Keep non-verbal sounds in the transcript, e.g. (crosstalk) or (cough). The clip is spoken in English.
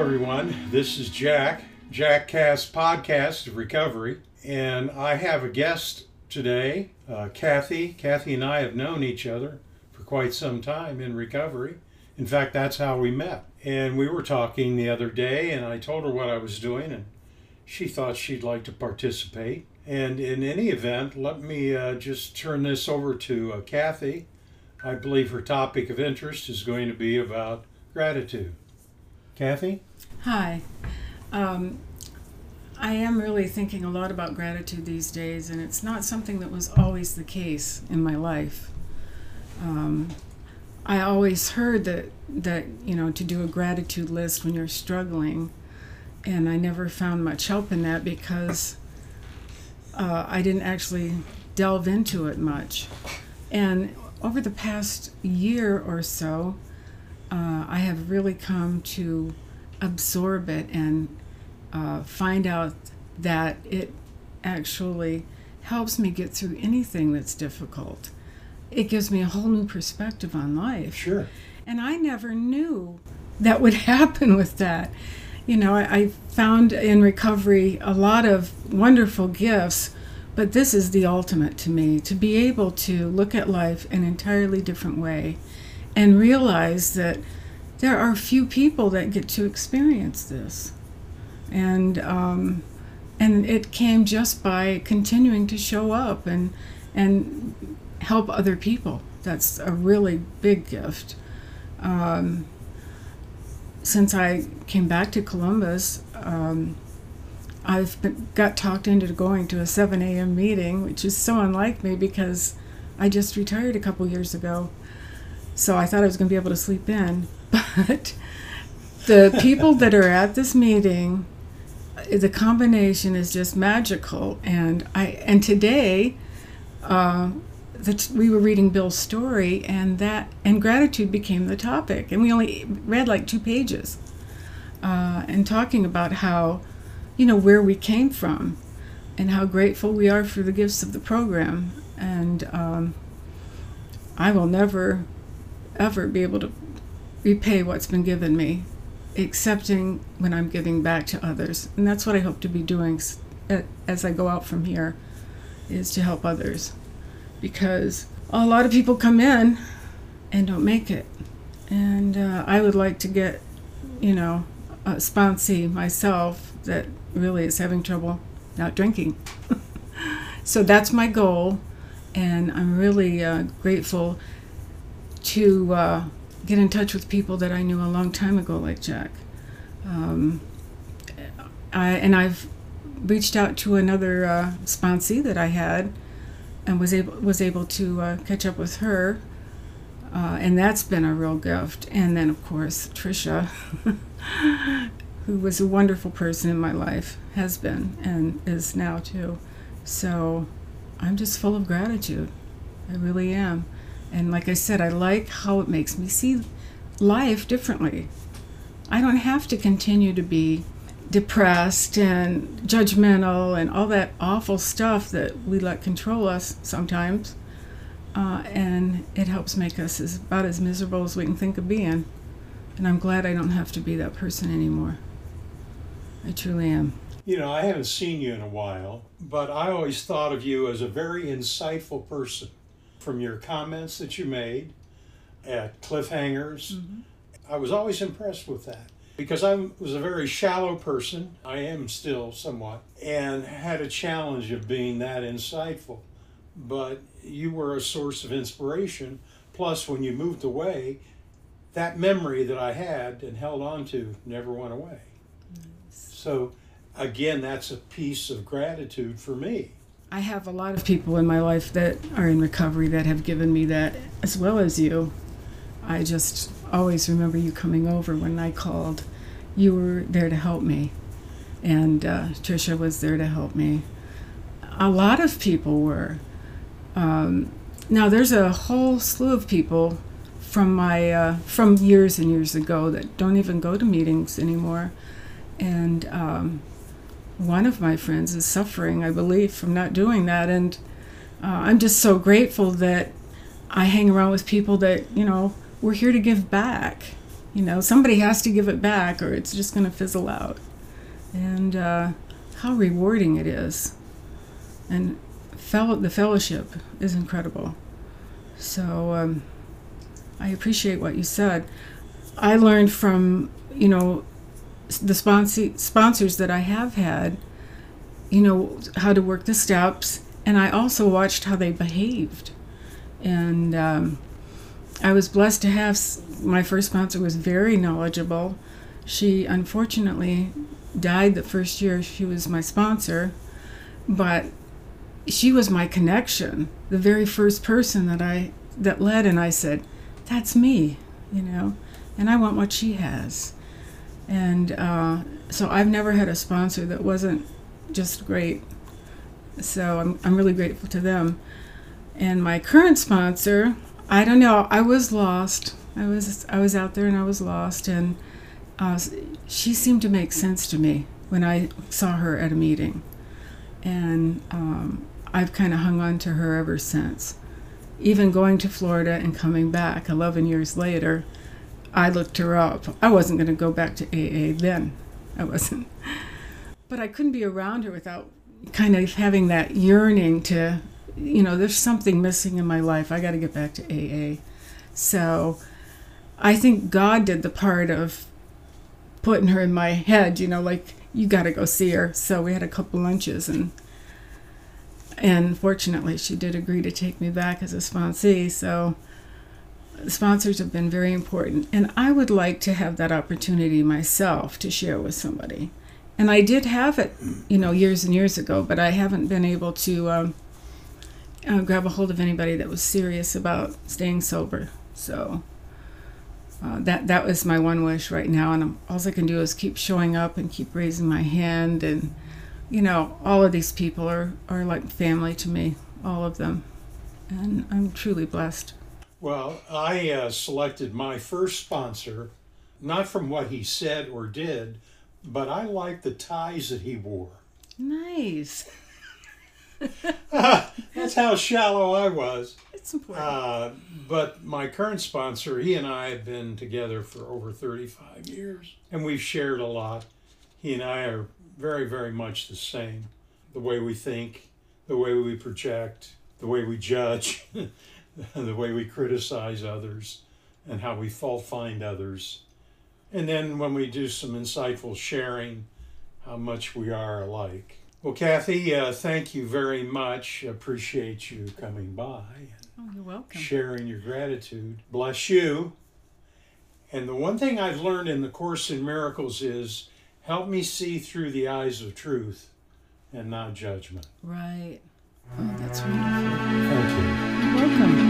everyone. This is Jack, Jack Cast Podcast of Recovery, and I have a guest today, uh, Kathy. Kathy and I have known each other for quite some time in recovery. In fact, that's how we met. And we were talking the other day, and I told her what I was doing, and she thought she'd like to participate. And in any event, let me uh, just turn this over to uh, Kathy. I believe her topic of interest is going to be about gratitude. Kathy? Hi. Um, I am really thinking a lot about gratitude these days, and it's not something that was always the case in my life. Um, I always heard that that you know to do a gratitude list when you're struggling, and I never found much help in that because uh, I didn't actually delve into it much. And over the past year or so, uh, I have really come to absorb it and uh, find out that it actually helps me get through anything that's difficult. It gives me a whole new perspective on life. Sure. And I never knew that would (laughs) happen with that. You know, I, I found in recovery a lot of wonderful gifts, but this is the ultimate to me to be able to look at life an entirely different way and realize that there are few people that get to experience this. And, um, and it came just by continuing to show up and, and help other people. That's a really big gift. Um, since I came back to Columbus, um, I've been, got talked into going to a 7 a.m. meeting, which is so unlike me because I just retired a couple years ago. So I thought I was going to be able to sleep in. (laughs) But the people that are at this meeting, the combination is just magical. And I and today, uh, we were reading Bill's story, and that and gratitude became the topic, and we only read like two pages, uh, and talking about how, you know, where we came from, and how grateful we are for the gifts of the program, and um, I will never, ever be able to repay what's been given me, excepting when I'm giving back to others, and that's what I hope to be doing as I go out from here, is to help others because a lot of people come in and don't make it. And uh, I would like to get, you know, a sponsee myself that really is having trouble not drinking. (laughs) so that's my goal, and I'm really uh, grateful to uh, get in touch with people that I knew a long time ago, like Jack. Um, I, and I've reached out to another uh, sponsee that I had and was able was able to uh, catch up with her, uh, and that's been a real gift. And then of course Trisha, (laughs) who was a wonderful person in my life, has been and is now too. So I'm just full of gratitude. I really am. And like I said, I like how it makes me see life differently. I don't have to continue to be depressed and judgmental and all that awful stuff that we let control us sometimes. Uh, and it helps make us as, about as miserable as we can think of being. And I'm glad I don't have to be that person anymore. I truly am. You know, I haven't seen you in a while, but I always thought of you as a very insightful person from your comments that you made at cliffhangers. Mm-hmm. I was always impressed with that because I was a very shallow person. I am still somewhat, and had a challenge of being that insightful. But you were a source of inspiration. Plus, when you moved away, that memory that I had and held on to never went away. Nice. So, again, that's a piece of gratitude for me. I have a lot of people in my life that are in recovery that have given me that, as well as you. I just always remember you coming over when I called. You were there to help me, and uh, Trisha was there to help me. A lot of people were. Um, now there's a whole slew of people from my uh, from years and years ago that don't even go to meetings anymore, and um, one of my friends is suffering, I believe, from not doing that, and uh, I'm just so grateful that I hang around with people that you know we're here to give back You know, somebody has to give it back or it's just going to fizzle out. And uh, how rewarding it is. And fellow, the fellowship is incredible. So um, I appreciate what you said. I learned from, you know, the sponsor, sponsors that I have had, you know, how to work the steps. And I also watched how they behaved. And um, I was blessed to have my first sponsor was very knowledgeable. She unfortunately died the first year she was my sponsor, but she was my connection, the very first person that I that led and I said, that's me, you know, and I want what she has. And uh, so I've never had a sponsor that wasn't just great. So I'm, I'm really grateful to them. And my current sponsor, I don't know, I was lost. I was I was out there and I was lost, and uh, she seemed to make sense to me when I saw her at a meeting, and um, I've kind of hung on to her ever since. Even going to Florida and coming back 11 years later, I looked her up. I wasn't going to go back to AA then. I wasn't. But I couldn't be around her without kind of having that yearning to, you know, there's something missing in my life. I got to get back to AA. So I think God did the part of putting her in my head, you know, like, you got to go see her. So we had a couple lunches and and fortunately she did agree to take me back as a sponsee so sponsors have been very important and i would like to have that opportunity myself to share with somebody and i did have it you know years and years ago but i haven't been able to um, uh, grab a hold of anybody that was serious about staying sober so uh, that that was my one wish right now and I'm, all i can do is keep showing up and keep raising my hand and you know, all of these people are, are like family to me, all of them. And I'm truly blessed. Well, I uh, selected my first sponsor, not from what he said or did, but I liked the ties that he wore. Nice. (laughs) That's how shallow I was. It's important. Uh, but my current sponsor, he and I have been together for over 35 years, and we've shared a lot. He and I are very, very much the same. The way we think, the way we project, the way we judge, (laughs) (laughs) the way we criticize others, and how we fault find others. And then when we do some insightful sharing, how much we are alike. Well, Kathy, uh, thank you very much. Appreciate you coming by. Oh, you're welcome. Sharing your gratitude. Bless you. And the one thing I've learned in the Course in Miracles is Help me see through the eyes of truth and not judgment. Right. Oh, that's wonderful. Thank you. You're welcome.